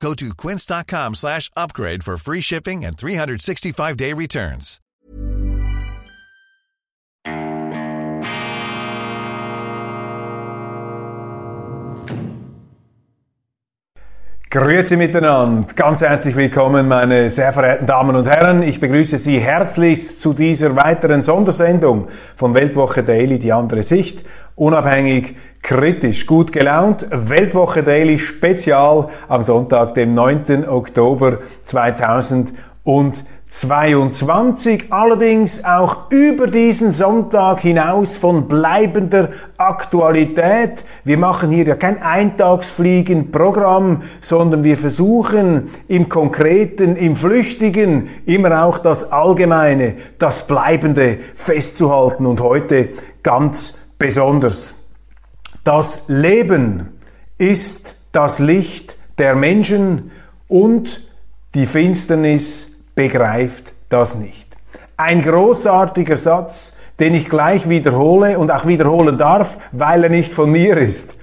Go to quince.com slash upgrade for free shipping and 365-day returns. Grüezi miteinander, ganz herzlich willkommen meine sehr verehrten Damen und Herren. Ich begrüße Sie herzlichst zu dieser weiteren Sondersendung von Weltwoche Daily, die andere Sicht, unabhängig, kritisch, gut gelaunt. Weltwoche Daily Spezial am Sonntag, dem 9. Oktober 2020. 22, allerdings auch über diesen Sonntag hinaus von bleibender Aktualität. Wir machen hier ja kein Eintagsfliegen-Programm, sondern wir versuchen im Konkreten, im Flüchtigen immer auch das Allgemeine, das Bleibende festzuhalten und heute ganz besonders. Das Leben ist das Licht der Menschen und die Finsternis begreift das nicht. Ein großartiger Satz, den ich gleich wiederhole und auch wiederholen darf, weil er nicht von mir ist.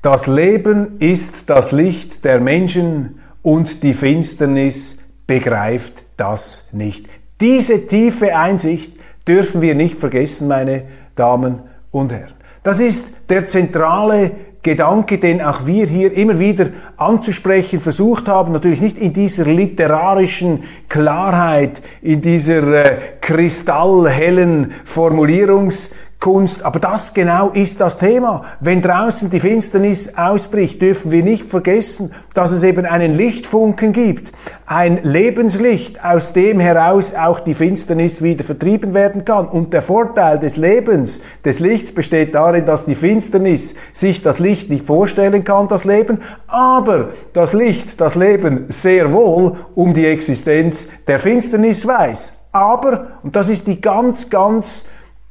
Das Leben ist das Licht der Menschen und die Finsternis begreift das nicht. Diese tiefe Einsicht dürfen wir nicht vergessen, meine Damen und Herren. Das ist der zentrale Gedanke, den auch wir hier immer wieder anzusprechen versucht haben, natürlich nicht in dieser literarischen Klarheit, in dieser äh, kristallhellen Formulierungs Kunst. Aber das genau ist das Thema. Wenn draußen die Finsternis ausbricht, dürfen wir nicht vergessen, dass es eben einen Lichtfunken gibt. Ein Lebenslicht, aus dem heraus auch die Finsternis wieder vertrieben werden kann. Und der Vorteil des Lebens, des Lichts besteht darin, dass die Finsternis sich das Licht nicht vorstellen kann, das Leben, aber das Licht, das Leben sehr wohl um die Existenz der Finsternis weiß. Aber, und das ist die ganz, ganz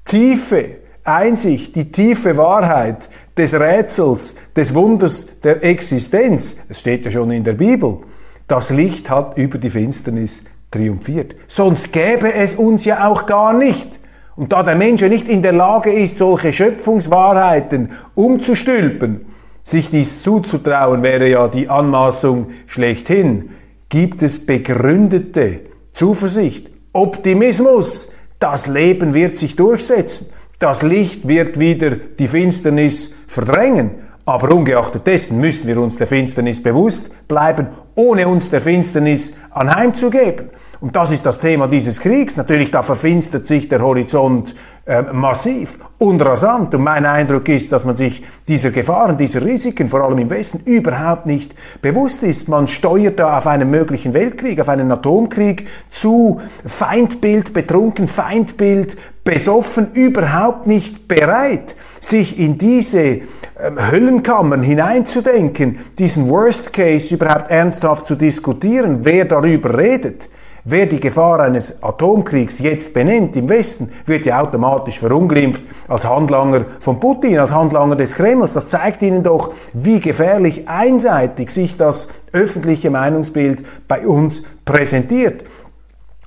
tiefe Einsicht, die tiefe Wahrheit des Rätsels, des Wunders der Existenz, es steht ja schon in der Bibel, das Licht hat über die Finsternis triumphiert. Sonst gäbe es uns ja auch gar nicht. Und da der Mensch ja nicht in der Lage ist, solche Schöpfungswahrheiten umzustülpen, sich dies zuzutrauen, wäre ja die Anmaßung schlechthin, gibt es begründete Zuversicht, Optimismus, das Leben wird sich durchsetzen. Das Licht wird wieder die Finsternis verdrängen. Aber ungeachtet dessen müssen wir uns der Finsternis bewusst bleiben, ohne uns der Finsternis anheimzugeben. Und das ist das Thema dieses Kriegs. Natürlich, da verfinstert sich der Horizont äh, massiv und rasant. Und mein Eindruck ist, dass man sich dieser Gefahren, dieser Risiken, vor allem im Westen, überhaupt nicht bewusst ist. Man steuert da auf einen möglichen Weltkrieg, auf einen Atomkrieg zu, Feindbild betrunken, Feindbild besoffen, überhaupt nicht bereit, sich in diese ähm, Höllenkammern hineinzudenken, diesen Worst Case überhaupt ernsthaft zu diskutieren, wer darüber redet. Wer die Gefahr eines Atomkriegs jetzt benennt im Westen, wird ja automatisch verunglimpft als Handlanger von Putin, als Handlanger des Kremls. Das zeigt Ihnen doch, wie gefährlich einseitig sich das öffentliche Meinungsbild bei uns präsentiert.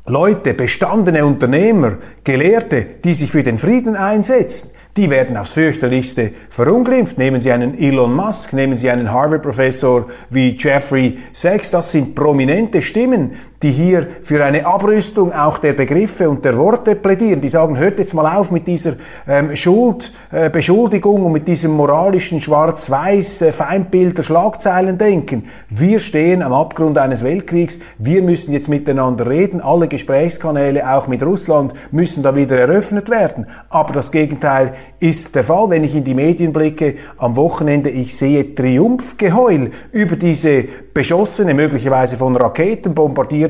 Leute, bestandene Unternehmer, Gelehrte, die sich für den Frieden einsetzen, die werden aufs fürchterlichste verunglimpft. Nehmen Sie einen Elon Musk, nehmen Sie einen Harvard-Professor wie Jeffrey Sachs, das sind prominente Stimmen, die hier für eine Abrüstung auch der Begriffe und der Worte plädieren. Die sagen, hört jetzt mal auf mit dieser ähm, Schuld, äh, Beschuldigung und mit diesem moralischen Schwarz-Weiß äh, Feindbild der Schlagzeilen denken. Wir stehen am Abgrund eines Weltkriegs. Wir müssen jetzt miteinander reden. Alle Gesprächskanäle, auch mit Russland, müssen da wieder eröffnet werden. Aber das Gegenteil ist der Fall. Wenn ich in die Medien blicke am Wochenende, ich sehe Triumphgeheul über diese beschossene, möglicherweise von Raketen bombardierte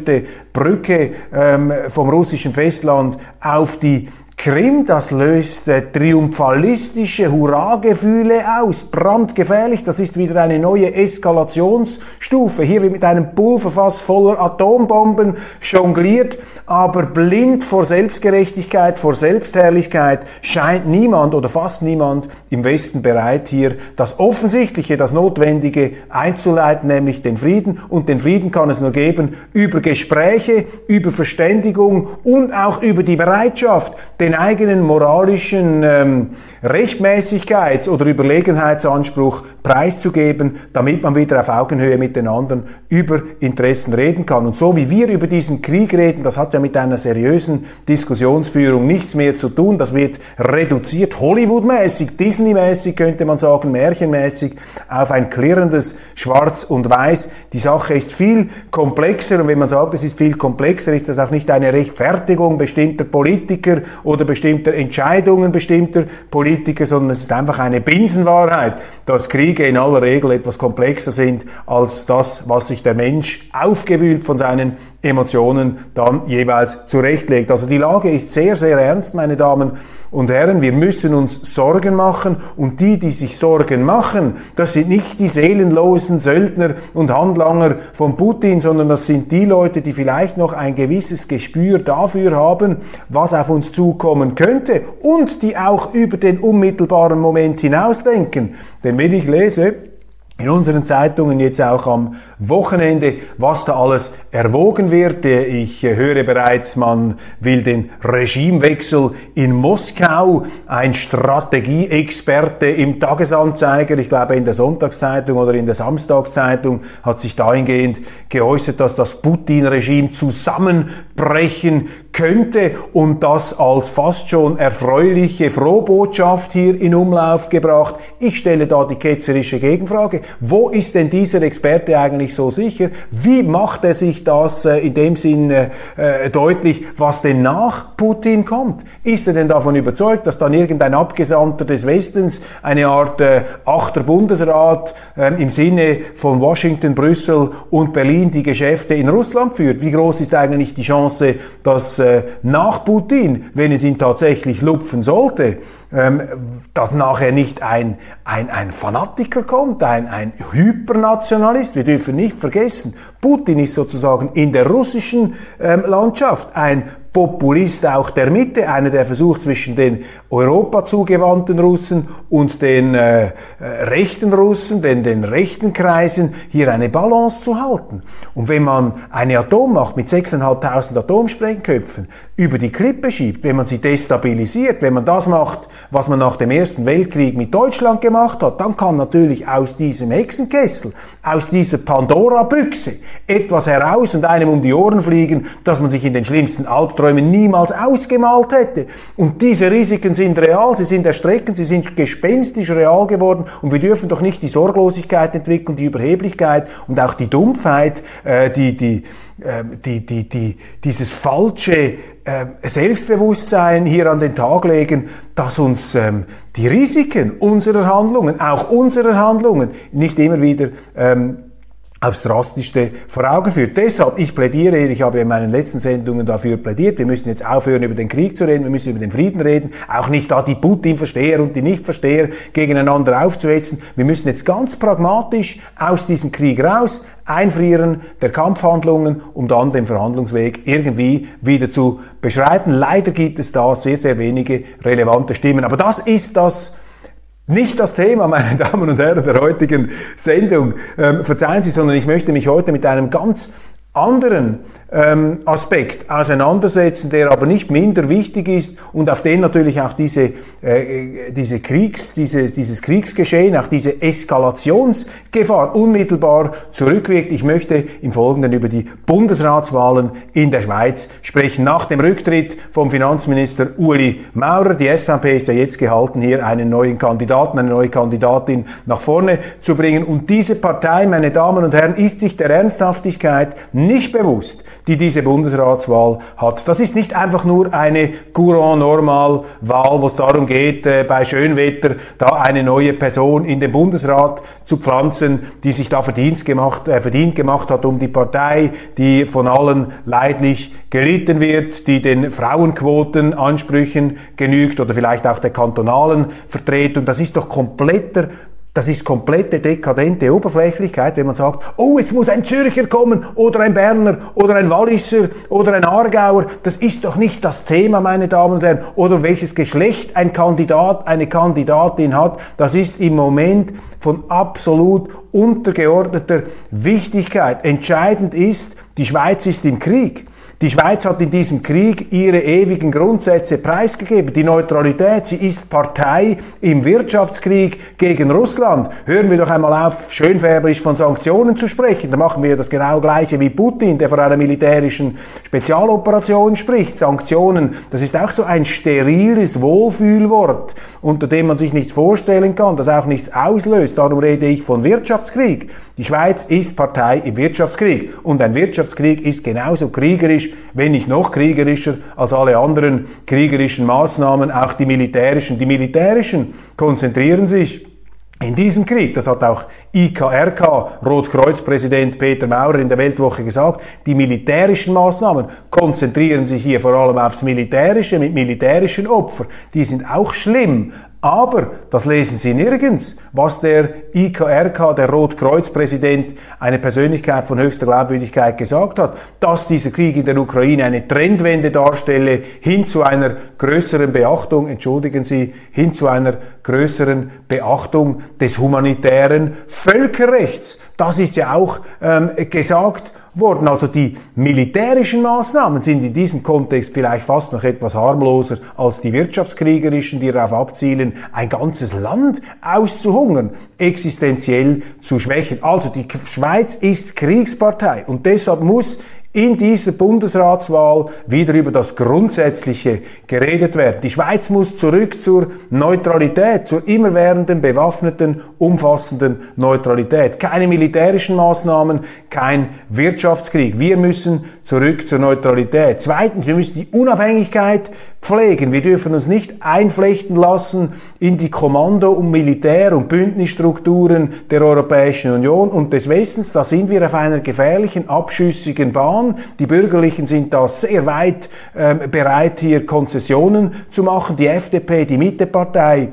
Brücke ähm, vom russischen Festland auf die Krim, das löst äh, triumphalistische Hurragefühle aus. Brandgefährlich, das ist wieder eine neue Eskalationsstufe. Hier wird mit einem Pulverfass voller Atombomben jongliert, aber blind vor Selbstgerechtigkeit, vor Selbstherrlichkeit scheint niemand oder fast niemand im Westen bereit, hier das Offensichtliche, das Notwendige einzuleiten, nämlich den Frieden. Und den Frieden kann es nur geben über Gespräche, über Verständigung und auch über die Bereitschaft, den eigenen moralischen ähm, Rechtmäßigkeits- oder Überlegenheitsanspruch preiszugeben, damit man wieder auf Augenhöhe mit den anderen über Interessen reden kann. Und so wie wir über diesen Krieg reden, das hat ja mit einer seriösen Diskussionsführung nichts mehr zu tun. Das wird reduziert, Hollywood-mäßig, Disney-mäßig könnte man sagen, märchenmäßig, auf ein klirrendes Schwarz und Weiß. Die Sache ist viel komplexer und wenn man sagt, es ist viel komplexer, ist das auch nicht eine Rechtfertigung bestimmter Politiker oder bestimmter Entscheidungen bestimmter Politiker, sondern es ist einfach eine Binsenwahrheit, dass Kriege in aller Regel etwas komplexer sind als das, was sich der Mensch aufgewühlt von seinen Emotionen dann jeweils zurechtlegt. Also die Lage ist sehr, sehr ernst, meine Damen und Herren. Wir müssen uns Sorgen machen und die, die sich Sorgen machen, das sind nicht die seelenlosen Söldner und Handlanger von Putin, sondern das sind die Leute, die vielleicht noch ein gewisses Gespür dafür haben, was auf uns zukommen könnte und die auch über den unmittelbaren Moment hinausdenken. Denn wenn ich lese, in unseren Zeitungen jetzt auch am Wochenende, was da alles erwogen wird. Ich höre bereits, man will den Regimewechsel in Moskau. Ein Strategieexperte im Tagesanzeiger, ich glaube in der Sonntagszeitung oder in der Samstagszeitung, hat sich dahingehend geäußert, dass das Putin-Regime zusammenbrechen könnte und das als fast schon erfreuliche Frohbotschaft hier in Umlauf gebracht. Ich stelle da die ketzerische Gegenfrage. Wo ist denn dieser Experte eigentlich so sicher? Wie macht er sich das äh, in dem Sinn äh, äh, deutlich, was denn nach Putin kommt? Ist er denn davon überzeugt, dass dann irgendein Abgesandter des Westens eine Art äh, achter Bundesrat äh, im Sinne von Washington, Brüssel und Berlin die Geschäfte in Russland führt? Wie groß ist eigentlich die Chance, dass nach Putin, wenn es ihn tatsächlich lupfen sollte, ähm, dass nachher nicht ein, ein, ein Fanatiker kommt, ein, ein Hypernationalist. Wir dürfen nicht vergessen, Putin ist sozusagen in der russischen ähm, Landschaft ein Populist auch der Mitte, einer, der versucht zwischen den Europa zugewandten Russen und den äh, äh, rechten Russen, den, den rechten Kreisen, hier eine Balance zu halten. Und wenn man eine Atommacht mit 6.500 Atomsprengköpfen über die Klippe schiebt, wenn man sie destabilisiert, wenn man das macht, was man nach dem Ersten Weltkrieg mit Deutschland gemacht hat, dann kann natürlich aus diesem Hexenkessel, aus dieser Pandora-Büchse etwas heraus und einem um die Ohren fliegen, dass man sich in den schlimmsten Albträumen niemals ausgemalt hätte. Und diese Risiken sind real, sie sind erstreckend, sie sind gespenstisch real geworden und wir dürfen doch nicht die Sorglosigkeit entwickeln, die Überheblichkeit und auch die Dumpfheit, äh, die, die, die, die, die, dieses falsche äh, Selbstbewusstsein hier an den Tag legen, dass uns ähm, die Risiken unserer Handlungen, auch unserer Handlungen, nicht immer wieder ähm, aufs Drastischste vor Augen führt. Deshalb, ich plädiere, ich habe in meinen letzten Sendungen dafür plädiert, wir müssen jetzt aufhören, über den Krieg zu reden, wir müssen über den Frieden reden, auch nicht da die Putin-Versteher und die Nicht-Versteher gegeneinander aufzuhetzen. Wir müssen jetzt ganz pragmatisch aus diesem Krieg raus, einfrieren der Kampfhandlungen, um dann den Verhandlungsweg irgendwie wieder zu beschreiten. Leider gibt es da sehr, sehr wenige relevante Stimmen. Aber das ist das nicht das Thema, meine Damen und Herren, der heutigen Sendung. Ähm, verzeihen Sie, sondern ich möchte mich heute mit einem ganz anderen ähm, Aspekt auseinandersetzen, der aber nicht minder wichtig ist und auf den natürlich auch diese, äh, diese Kriegs, diese, dieses Kriegsgeschehen, auch diese Eskalationsgefahr unmittelbar zurückwirkt. Ich möchte im Folgenden über die Bundesratswahlen in der Schweiz sprechen. Nach dem Rücktritt vom Finanzminister Uli Maurer, die SVP ist ja jetzt gehalten, hier einen neuen Kandidaten, eine neue Kandidatin nach vorne zu bringen. Und diese Partei, meine Damen und Herren, ist sich der Ernsthaftigkeit nicht bewusst die diese Bundesratswahl hat. Das ist nicht einfach nur eine Courant normal Wahl, wo es darum geht, äh, bei Schönwetter da eine neue Person in den Bundesrat zu pflanzen, die sich da verdient gemacht, äh, verdient gemacht hat um die Partei, die von allen leidlich gelitten wird, die den Frauenquotenansprüchen genügt oder vielleicht auch der kantonalen Vertretung. Das ist doch kompletter das ist komplette dekadente Oberflächlichkeit, wenn man sagt, oh, jetzt muss ein Zürcher kommen oder ein Berner oder ein Walliser oder ein Aargauer. Das ist doch nicht das Thema, meine Damen und Herren. Oder welches Geschlecht ein Kandidat, eine Kandidatin hat. Das ist im Moment von absolut untergeordneter Wichtigkeit. Entscheidend ist, die Schweiz ist im Krieg. Die Schweiz hat in diesem Krieg ihre ewigen Grundsätze preisgegeben. Die Neutralität, sie ist Partei im Wirtschaftskrieg gegen Russland. Hören wir doch einmal auf, schönfärberisch von Sanktionen zu sprechen. Da machen wir das genau gleiche wie Putin, der von einer militärischen Spezialoperation spricht. Sanktionen, das ist auch so ein steriles Wohlfühlwort, unter dem man sich nichts vorstellen kann, das auch nichts auslöst. Darum rede ich von Wirtschaftskrieg. Die Schweiz ist Partei im Wirtschaftskrieg. Und ein Wirtschaftskrieg ist genauso kriegerisch wenn nicht noch kriegerischer als alle anderen kriegerischen Maßnahmen, auch die militärischen. Die militärischen konzentrieren sich in diesem Krieg, das hat auch IKRK, Rotkreuzpräsident Peter Maurer in der Weltwoche gesagt, die militärischen Maßnahmen konzentrieren sich hier vor allem aufs Militärische mit militärischen Opfern. Die sind auch schlimm, aber das lesen Sie nirgends, was der IKRK, der Rotkreuz-Präsident, eine Persönlichkeit von höchster Glaubwürdigkeit gesagt hat, dass dieser Krieg in der Ukraine eine Trendwende darstelle hin zu einer größeren Beachtung, entschuldigen Sie, hin zu einer größeren Beachtung des humanitären Völkerrechts. Das ist ja auch ähm, gesagt worden. Also die militärischen Maßnahmen sind in diesem Kontext vielleicht fast noch etwas harmloser als die wirtschaftskriegerischen, die darauf abzielen, ein ganzes Land auszuhungern, existenziell zu schwächen. Also die Schweiz ist Kriegspartei und deshalb muss in dieser Bundesratswahl wieder über das Grundsätzliche geredet werden. Die Schweiz muss zurück zur Neutralität, zur immerwährenden, bewaffneten, umfassenden Neutralität. Keine militärischen Maßnahmen, kein Wirtschaftskrieg. Wir müssen zurück zur Neutralität. Zweitens, wir müssen die Unabhängigkeit pflegen. Wir dürfen uns nicht einflechten lassen in die Kommando- und Militär- und Bündnisstrukturen der Europäischen Union und des Westens. Da sind wir auf einer gefährlichen, abschüssigen Bahn. Die Bürgerlichen sind da sehr weit äh, bereit, hier Konzessionen zu machen. Die FDP, die Mittepartei,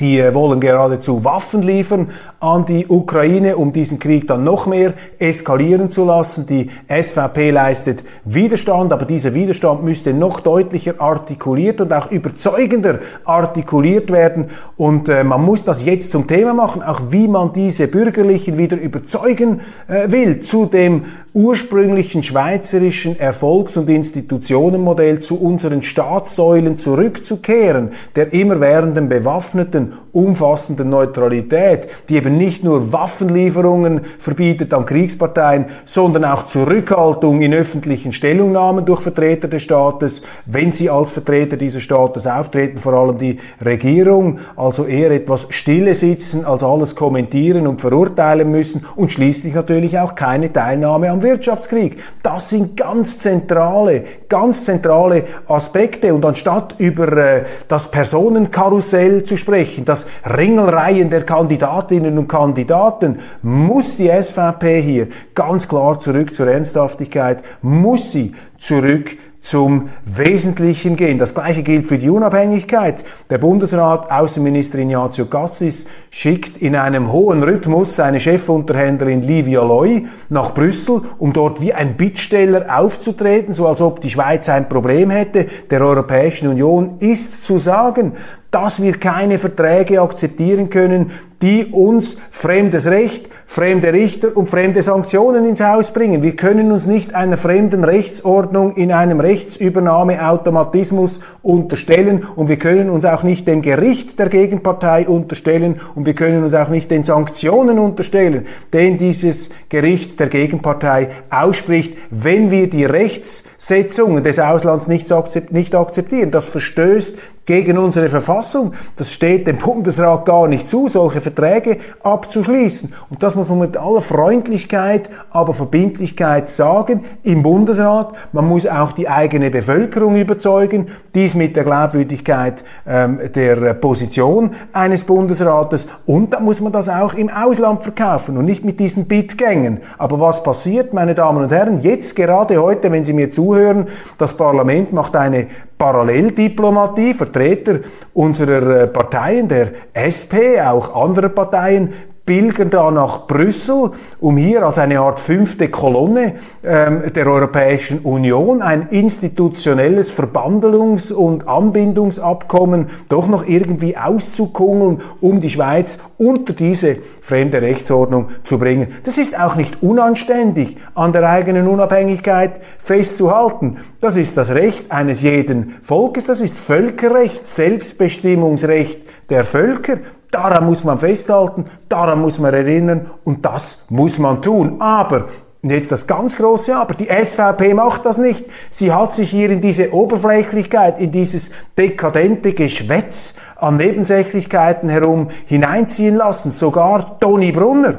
die äh, wollen geradezu Waffen liefern an die Ukraine, um diesen Krieg dann noch mehr eskalieren zu lassen. Die SVP leistet Widerstand, aber dieser Widerstand müsste noch deutlicher artikuliert und auch überzeugender artikuliert werden. Und äh, man muss das jetzt zum Thema machen, auch wie man diese Bürgerlichen wieder überzeugen äh, will zu dem ursprünglichen schweizerischen Erfolgs- und Institutionenmodell zu unseren Staatssäulen zurückzukehren, der immerwährenden bewaffneten, umfassenden Neutralität, die eben nicht nur Waffenlieferungen verbietet an Kriegsparteien, sondern auch Zurückhaltung in öffentlichen Stellungnahmen durch Vertreter des Staates, wenn sie als Vertreter dieses Staates auftreten, vor allem die Regierung, also eher etwas stille sitzen, als alles kommentieren und verurteilen müssen und schließlich natürlich auch keine Teilnahme am Wirtschaftskrieg. Das sind ganz zentrale, ganz zentrale Aspekte. Und anstatt über äh, das Personenkarussell zu sprechen, das Ringelreihen der Kandidatinnen und Kandidaten, muss die SVP hier ganz klar zurück zur Ernsthaftigkeit, muss sie zurück zum Wesentlichen gehen. Das Gleiche gilt für die Unabhängigkeit. Der Bundesrat, Außenminister Ignazio Cassis, schickt in einem hohen Rhythmus seine Chefunterhändlerin Livia Loy nach Brüssel, um dort wie ein Bittsteller aufzutreten, so als ob die Schweiz ein Problem hätte. Der Europäischen Union ist zu sagen, dass wir keine Verträge akzeptieren können, die uns fremdes Recht, fremde Richter und fremde Sanktionen ins Haus bringen. Wir können uns nicht einer fremden Rechtsordnung in einem Rechtsübernahmeautomatismus unterstellen und wir können uns auch nicht dem Gericht der Gegenpartei unterstellen und wir können uns auch nicht den Sanktionen unterstellen, den dieses Gericht der Gegenpartei ausspricht, wenn wir die Rechtssetzungen des Auslands nicht akzeptieren. Das verstößt gegen unsere Verfassung. Das steht dem Bundesrat gar nicht zu, solche Verträge abzuschließen. Und das muss man mit aller Freundlichkeit, aber Verbindlichkeit sagen im Bundesrat. Man muss auch die eigene Bevölkerung überzeugen, dies mit der Glaubwürdigkeit ähm, der Position eines Bundesrates. Und dann muss man das auch im Ausland verkaufen und nicht mit diesen Bitgängen. Aber was passiert, meine Damen und Herren, jetzt gerade heute, wenn Sie mir zuhören, das Parlament macht eine Paralleldiplomatie, Vertreter unserer äh, Parteien, der SP, auch anderer Parteien, pilgern da nach Brüssel, um hier als eine Art fünfte Kolonne ähm, der Europäischen Union ein institutionelles Verbandelungs- und Anbindungsabkommen doch noch irgendwie auszukungeln, um die Schweiz unter diese fremde Rechtsordnung zu bringen. Das ist auch nicht unanständig, an der eigenen Unabhängigkeit festzuhalten. Das ist das Recht eines jeden Volkes, das ist Völkerrecht, Selbstbestimmungsrecht der Völker. Daran muss man festhalten, daran muss man erinnern und das muss man tun. Aber und jetzt das ganz große Aber. Die SVP macht das nicht. Sie hat sich hier in diese Oberflächlichkeit, in dieses dekadente Geschwätz an Nebensächlichkeiten herum hineinziehen lassen. Sogar Toni Brunner,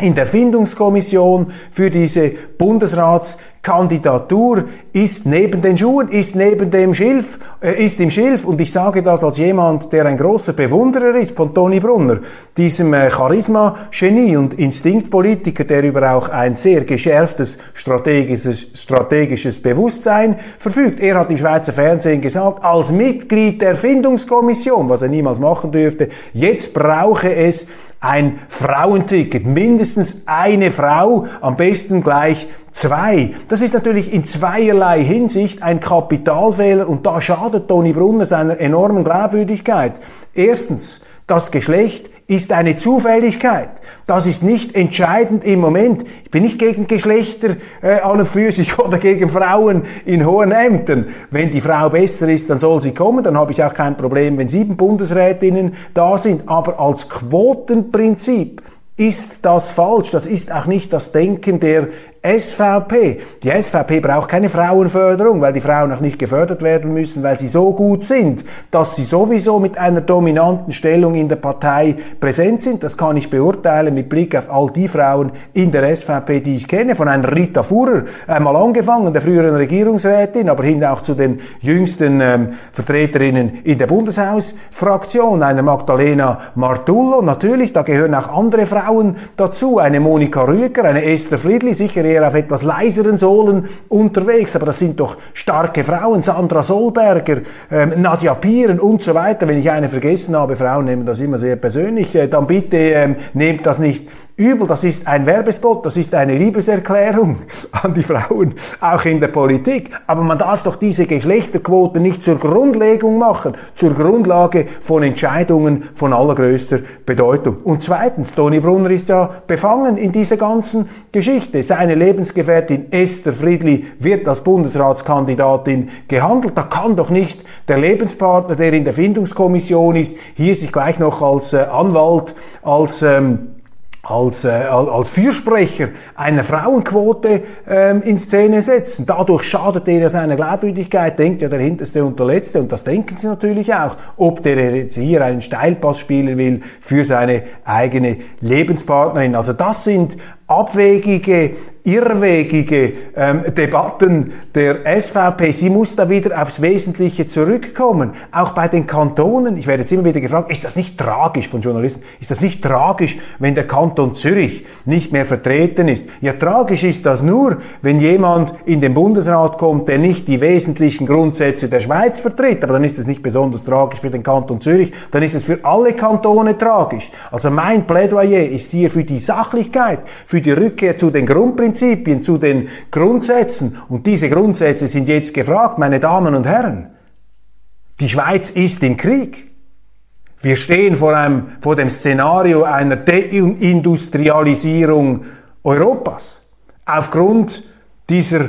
in der Findungskommission für diese Bundesratskandidatur ist neben den Schuhen, ist neben dem Schilf, äh, ist im Schilf und ich sage das als jemand, der ein großer Bewunderer ist von Toni Brunner, diesem äh, Charisma-Genie und Instinktpolitiker, der über auch ein sehr geschärftes strategisches, strategisches Bewusstsein verfügt. Er hat im Schweizer Fernsehen gesagt, als Mitglied der Findungskommission, was er niemals machen dürfte, jetzt brauche es ein Frauenticket, mindestens eine Frau, am besten gleich zwei. Das ist natürlich in zweierlei Hinsicht ein Kapitalfehler und da schadet Toni Brunner seiner enormen Glaubwürdigkeit. Erstens, das Geschlecht ist eine Zufälligkeit. Das ist nicht entscheidend im Moment. Ich bin nicht gegen Geschlechter äh, an und für sich oder gegen Frauen in hohen Ämtern. Wenn die Frau besser ist, dann soll sie kommen. Dann habe ich auch kein Problem, wenn sieben Bundesrätinnen da sind. Aber als Quotenprinzip ist das falsch. Das ist auch nicht das Denken der SVP. Die SVP braucht keine Frauenförderung, weil die Frauen auch nicht gefördert werden müssen, weil sie so gut sind, dass sie sowieso mit einer dominanten Stellung in der Partei präsent sind. Das kann ich beurteilen mit Blick auf all die Frauen in der SVP, die ich kenne, von einer Rita Fuhrer, einmal angefangen, der früheren Regierungsrätin, aber hin auch zu den jüngsten ähm, Vertreterinnen in der Bundeshausfraktion, einer Magdalena Martullo. Natürlich, da gehören auch andere Frauen dazu, eine Monika Rüger, eine Esther Friedli, sicher eher eher auf etwas leiseren Sohlen unterwegs, aber das sind doch starke Frauen, Sandra Solberger, ähm, Nadja Pieren und so weiter. Wenn ich eine vergessen habe, Frauen nehmen das immer sehr persönlich, äh, dann bitte ähm, nehmt das nicht übel. Das ist ein Werbespot, das ist eine Liebeserklärung an die Frauen, auch in der Politik. Aber man darf doch diese Geschlechterquote nicht zur Grundlegung machen, zur Grundlage von Entscheidungen von allergrößter Bedeutung. Und zweitens, Toni Brunner ist ja befangen in dieser ganzen Geschichte. Seine Lebensgefährtin Esther Friedli wird als Bundesratskandidatin gehandelt. Da kann doch nicht der Lebenspartner, der in der Findungskommission ist, hier sich gleich noch als äh, Anwalt, als ähm, als, äh, als Fürsprecher einer Frauenquote ähm, in Szene setzen. Dadurch schadet er ja seiner Glaubwürdigkeit, denkt ja der Hinterste und der Letzte, und das denken sie natürlich auch, ob der jetzt hier einen Steilpass spielen will für seine eigene Lebenspartnerin. Also das sind abwegige irrwegige ähm, Debatten der SVP. Sie muss da wieder aufs Wesentliche zurückkommen. Auch bei den Kantonen. Ich werde jetzt immer wieder gefragt, ist das nicht tragisch von Journalisten? Ist das nicht tragisch, wenn der Kanton Zürich nicht mehr vertreten ist? Ja, tragisch ist das nur, wenn jemand in den Bundesrat kommt, der nicht die wesentlichen Grundsätze der Schweiz vertritt. Aber dann ist es nicht besonders tragisch für den Kanton Zürich, dann ist es für alle Kantone tragisch. Also mein Plädoyer ist hier für die Sachlichkeit, für die Rückkehr zu den Grundprinzipien, zu den Grundsätzen. Und diese Grundsätze sind jetzt gefragt, meine Damen und Herren. Die Schweiz ist im Krieg. Wir stehen vor, einem, vor dem Szenario einer Deindustrialisierung Europas. Aufgrund dieser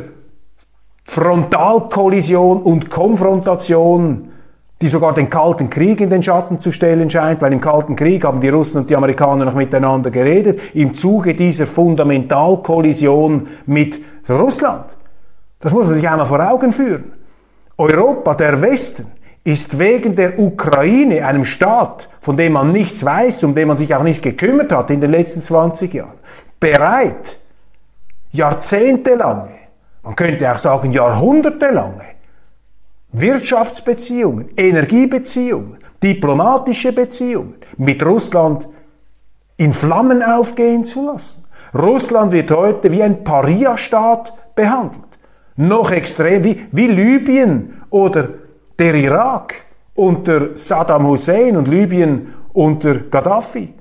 Frontalkollision und Konfrontation die sogar den Kalten Krieg in den Schatten zu stellen scheint, weil im Kalten Krieg haben die Russen und die Amerikaner noch miteinander geredet, im Zuge dieser Fundamentalkollision mit Russland. Das muss man sich einmal vor Augen führen. Europa, der Westen, ist wegen der Ukraine, einem Staat, von dem man nichts weiß, um den man sich auch nicht gekümmert hat in den letzten 20 Jahren, bereit, jahrzehntelange, man könnte auch sagen jahrhundertelange, Wirtschaftsbeziehungen, Energiebeziehungen, diplomatische Beziehungen mit Russland in Flammen aufgehen zu lassen. Russland wird heute wie ein Paria-Staat behandelt. Noch extrem wie, wie Libyen oder der Irak unter Saddam Hussein und Libyen unter Gaddafi.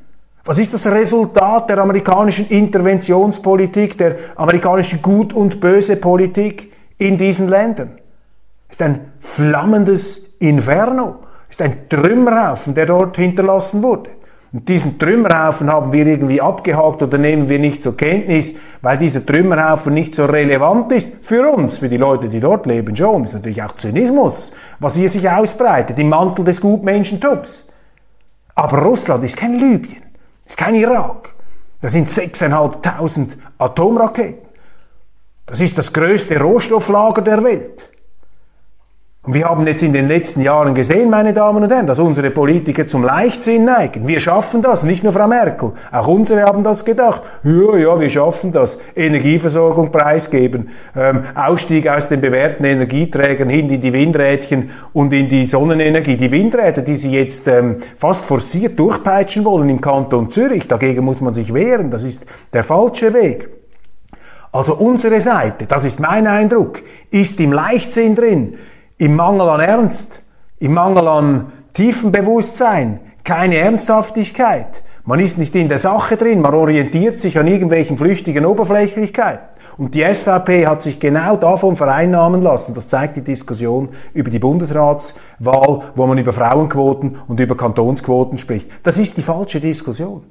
Was ist das Resultat der amerikanischen Interventionspolitik, der amerikanischen Gut- und Böse-Politik in diesen Ländern? Ist ein flammendes Inferno, ist ein Trümmerhaufen, der dort hinterlassen wurde. Und diesen Trümmerhaufen haben wir irgendwie abgehakt oder nehmen wir nicht zur Kenntnis, weil dieser Trümmerhaufen nicht so relevant ist für uns, für die Leute, die dort leben schon. Ist natürlich auch Zynismus, was hier sich ausbreitet im Mantel des Gutmenschentums. Aber Russland ist kein Libyen, ist kein Irak. Das sind 6.500 Atomraketen. Das ist das größte Rohstofflager der Welt. Und wir haben jetzt in den letzten Jahren gesehen, meine Damen und Herren, dass unsere Politiker zum Leichtsinn neigen. Wir schaffen das, nicht nur Frau Merkel. Auch unsere haben das gedacht. Ja, ja, wir schaffen das. Energieversorgung preisgeben, ähm, Ausstieg aus den bewährten Energieträgern hin in die Windrädchen und in die Sonnenenergie. Die Windräder, die sie jetzt ähm, fast forciert durchpeitschen wollen im Kanton Zürich, dagegen muss man sich wehren. Das ist der falsche Weg. Also unsere Seite, das ist mein Eindruck, ist im Leichtsinn drin im Mangel an Ernst, im Mangel an Tiefenbewusstsein, keine Ernsthaftigkeit. Man ist nicht in der Sache drin, man orientiert sich an irgendwelchen flüchtigen Oberflächlichkeiten. Und die SVP hat sich genau davon vereinnahmen lassen. Das zeigt die Diskussion über die Bundesratswahl, wo man über Frauenquoten und über Kantonsquoten spricht. Das ist die falsche Diskussion.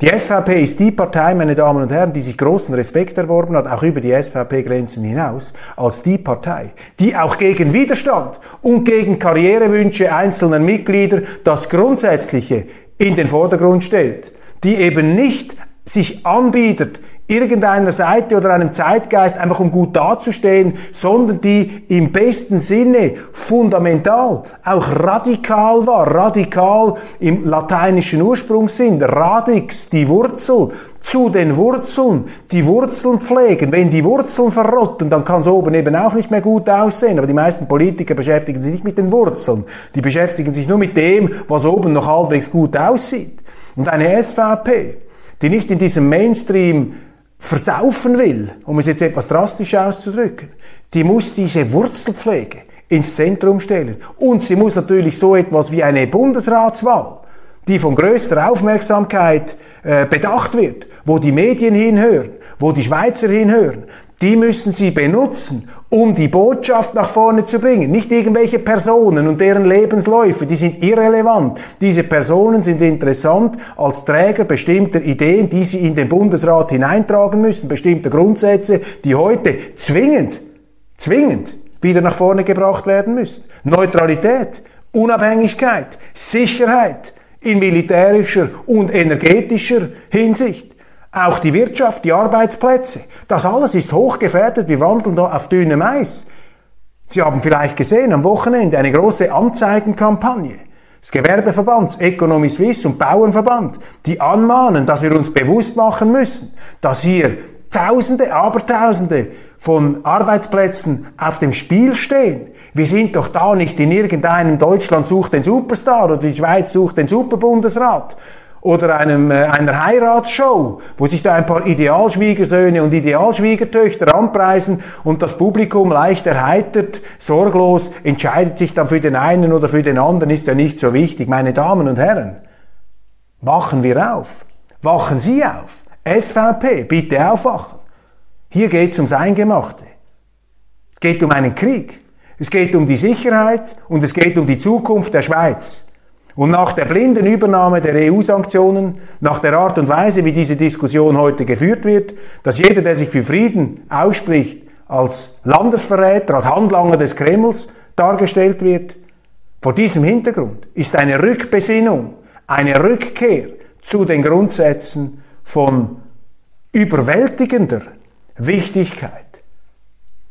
Die SVP ist die Partei, meine Damen und Herren, die sich großen Respekt erworben hat, auch über die SVP-Grenzen hinaus, als die Partei, die auch gegen Widerstand und gegen Karrierewünsche einzelner Mitglieder das Grundsätzliche in den Vordergrund stellt, die eben nicht sich anbietet, irgendeiner Seite oder einem Zeitgeist einfach um gut dazustehen, sondern die im besten Sinne fundamental, auch radikal war, radikal im lateinischen Ursprungssinn, radix, die Wurzel, zu den Wurzeln, die Wurzeln pflegen. Wenn die Wurzeln verrotten, dann kann es oben eben auch nicht mehr gut aussehen. Aber die meisten Politiker beschäftigen sich nicht mit den Wurzeln. Die beschäftigen sich nur mit dem, was oben noch halbwegs gut aussieht. Und eine SVP, die nicht in diesem Mainstream versaufen will, um es jetzt etwas drastisch auszudrücken, die muss diese Wurzelpflege ins Zentrum stellen. Und sie muss natürlich so etwas wie eine Bundesratswahl, die von größter Aufmerksamkeit äh, bedacht wird, wo die Medien hinhören, wo die Schweizer hinhören, die müssen sie benutzen, um die Botschaft nach vorne zu bringen. Nicht irgendwelche Personen und deren Lebensläufe, die sind irrelevant. Diese Personen sind interessant als Träger bestimmter Ideen, die sie in den Bundesrat hineintragen müssen, bestimmte Grundsätze, die heute zwingend, zwingend wieder nach vorne gebracht werden müssen. Neutralität, Unabhängigkeit, Sicherheit in militärischer und energetischer Hinsicht. Auch die Wirtschaft, die Arbeitsplätze, das alles ist hochgefährdet. Wir wandeln da auf dünnem Eis. Sie haben vielleicht gesehen am Wochenende eine große Anzeigenkampagne des Gewerbeverbands, Economy Suisse und Bauernverband, die anmahnen, dass wir uns bewusst machen müssen, dass hier Tausende, Abertausende von Arbeitsplätzen auf dem Spiel stehen. Wir sind doch da nicht in irgendeinem Deutschland sucht den Superstar oder die Schweiz sucht den Superbundesrat oder einem, äh, einer Heiratsshow, wo sich da ein paar Idealschwiegersöhne und Idealschwiegertöchter anpreisen und das Publikum leicht erheitert, sorglos, entscheidet sich dann für den einen oder für den anderen, ist ja nicht so wichtig. Meine Damen und Herren, wachen wir auf. Wachen Sie auf. SVP, bitte aufwachen. Hier geht es ums Eingemachte. Es geht um einen Krieg. Es geht um die Sicherheit und es geht um die Zukunft der Schweiz. Und nach der blinden Übernahme der EU-Sanktionen, nach der Art und Weise, wie diese Diskussion heute geführt wird, dass jeder, der sich für Frieden ausspricht, als Landesverräter, als Handlanger des Kremls dargestellt wird, vor diesem Hintergrund ist eine Rückbesinnung, eine Rückkehr zu den Grundsätzen von überwältigender Wichtigkeit.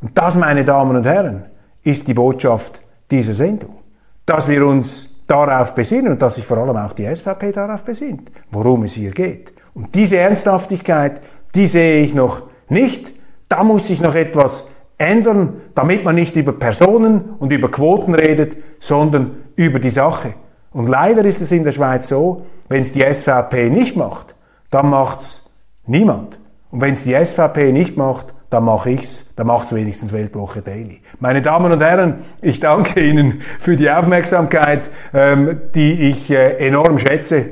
Und das, meine Damen und Herren, ist die Botschaft dieser Sendung. Dass wir uns darauf besinnen und dass sich vor allem auch die SVP darauf besinnt, worum es hier geht. Und diese Ernsthaftigkeit, die sehe ich noch nicht. Da muss sich noch etwas ändern, damit man nicht über Personen und über Quoten redet, sondern über die Sache. Und leider ist es in der Schweiz so, wenn es die SVP nicht macht, dann macht's niemand. Und wenn es die SVP nicht macht, dann mache ich's, dann macht's wenigstens Weltwoche Daily. Meine Damen und Herren, ich danke Ihnen für die Aufmerksamkeit, ähm, die ich äh, enorm schätze.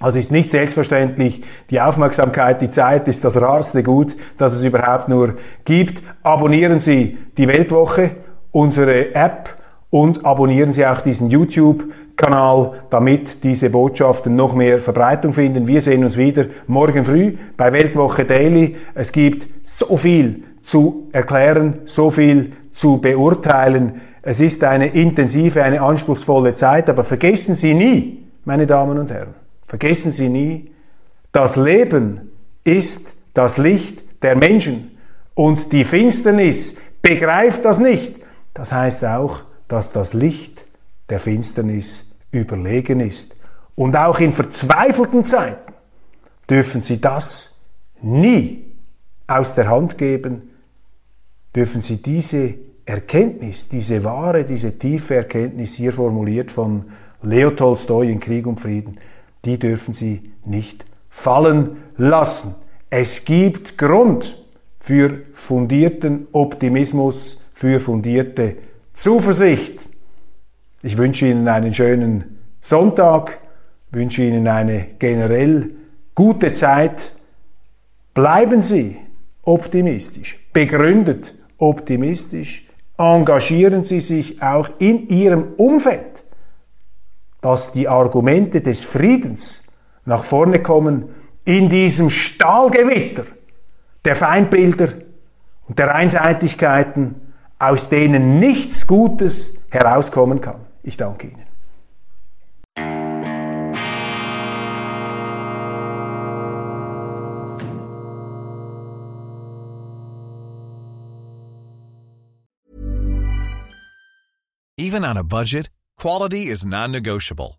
Also ist nicht selbstverständlich, die Aufmerksamkeit, die Zeit ist das rarste Gut, das es überhaupt nur gibt. Abonnieren Sie die Weltwoche, unsere App und abonnieren Sie auch diesen YouTube-Kanal, damit diese Botschaften noch mehr Verbreitung finden. Wir sehen uns wieder morgen früh bei Weltwoche Daily. Es gibt so viel zu erklären, so viel zu beurteilen. Es ist eine intensive, eine anspruchsvolle Zeit, aber vergessen Sie nie, meine Damen und Herren, vergessen Sie nie, das Leben ist das Licht der Menschen und die Finsternis begreift das nicht. Das heißt auch, dass das Licht der Finsternis überlegen ist. Und auch in verzweifelten Zeiten dürfen Sie das nie aus der Hand geben, dürfen Sie diese Erkenntnis, diese wahre, diese tiefe Erkenntnis hier formuliert von Leo Tolstoi in Krieg und Frieden, die dürfen Sie nicht fallen lassen. Es gibt Grund für fundierten Optimismus, für fundierte Zuversicht. Ich wünsche Ihnen einen schönen Sonntag, wünsche Ihnen eine generell gute Zeit. Bleiben Sie optimistisch, begründet optimistisch, engagieren Sie sich auch in Ihrem Umfeld, dass die Argumente des Friedens nach vorne kommen in diesem Stahlgewitter der Feindbilder und der Einseitigkeiten aus denen nichts Gutes herauskommen kann. Ich danke Ihnen. Even on a budget, quality is non-negotiable.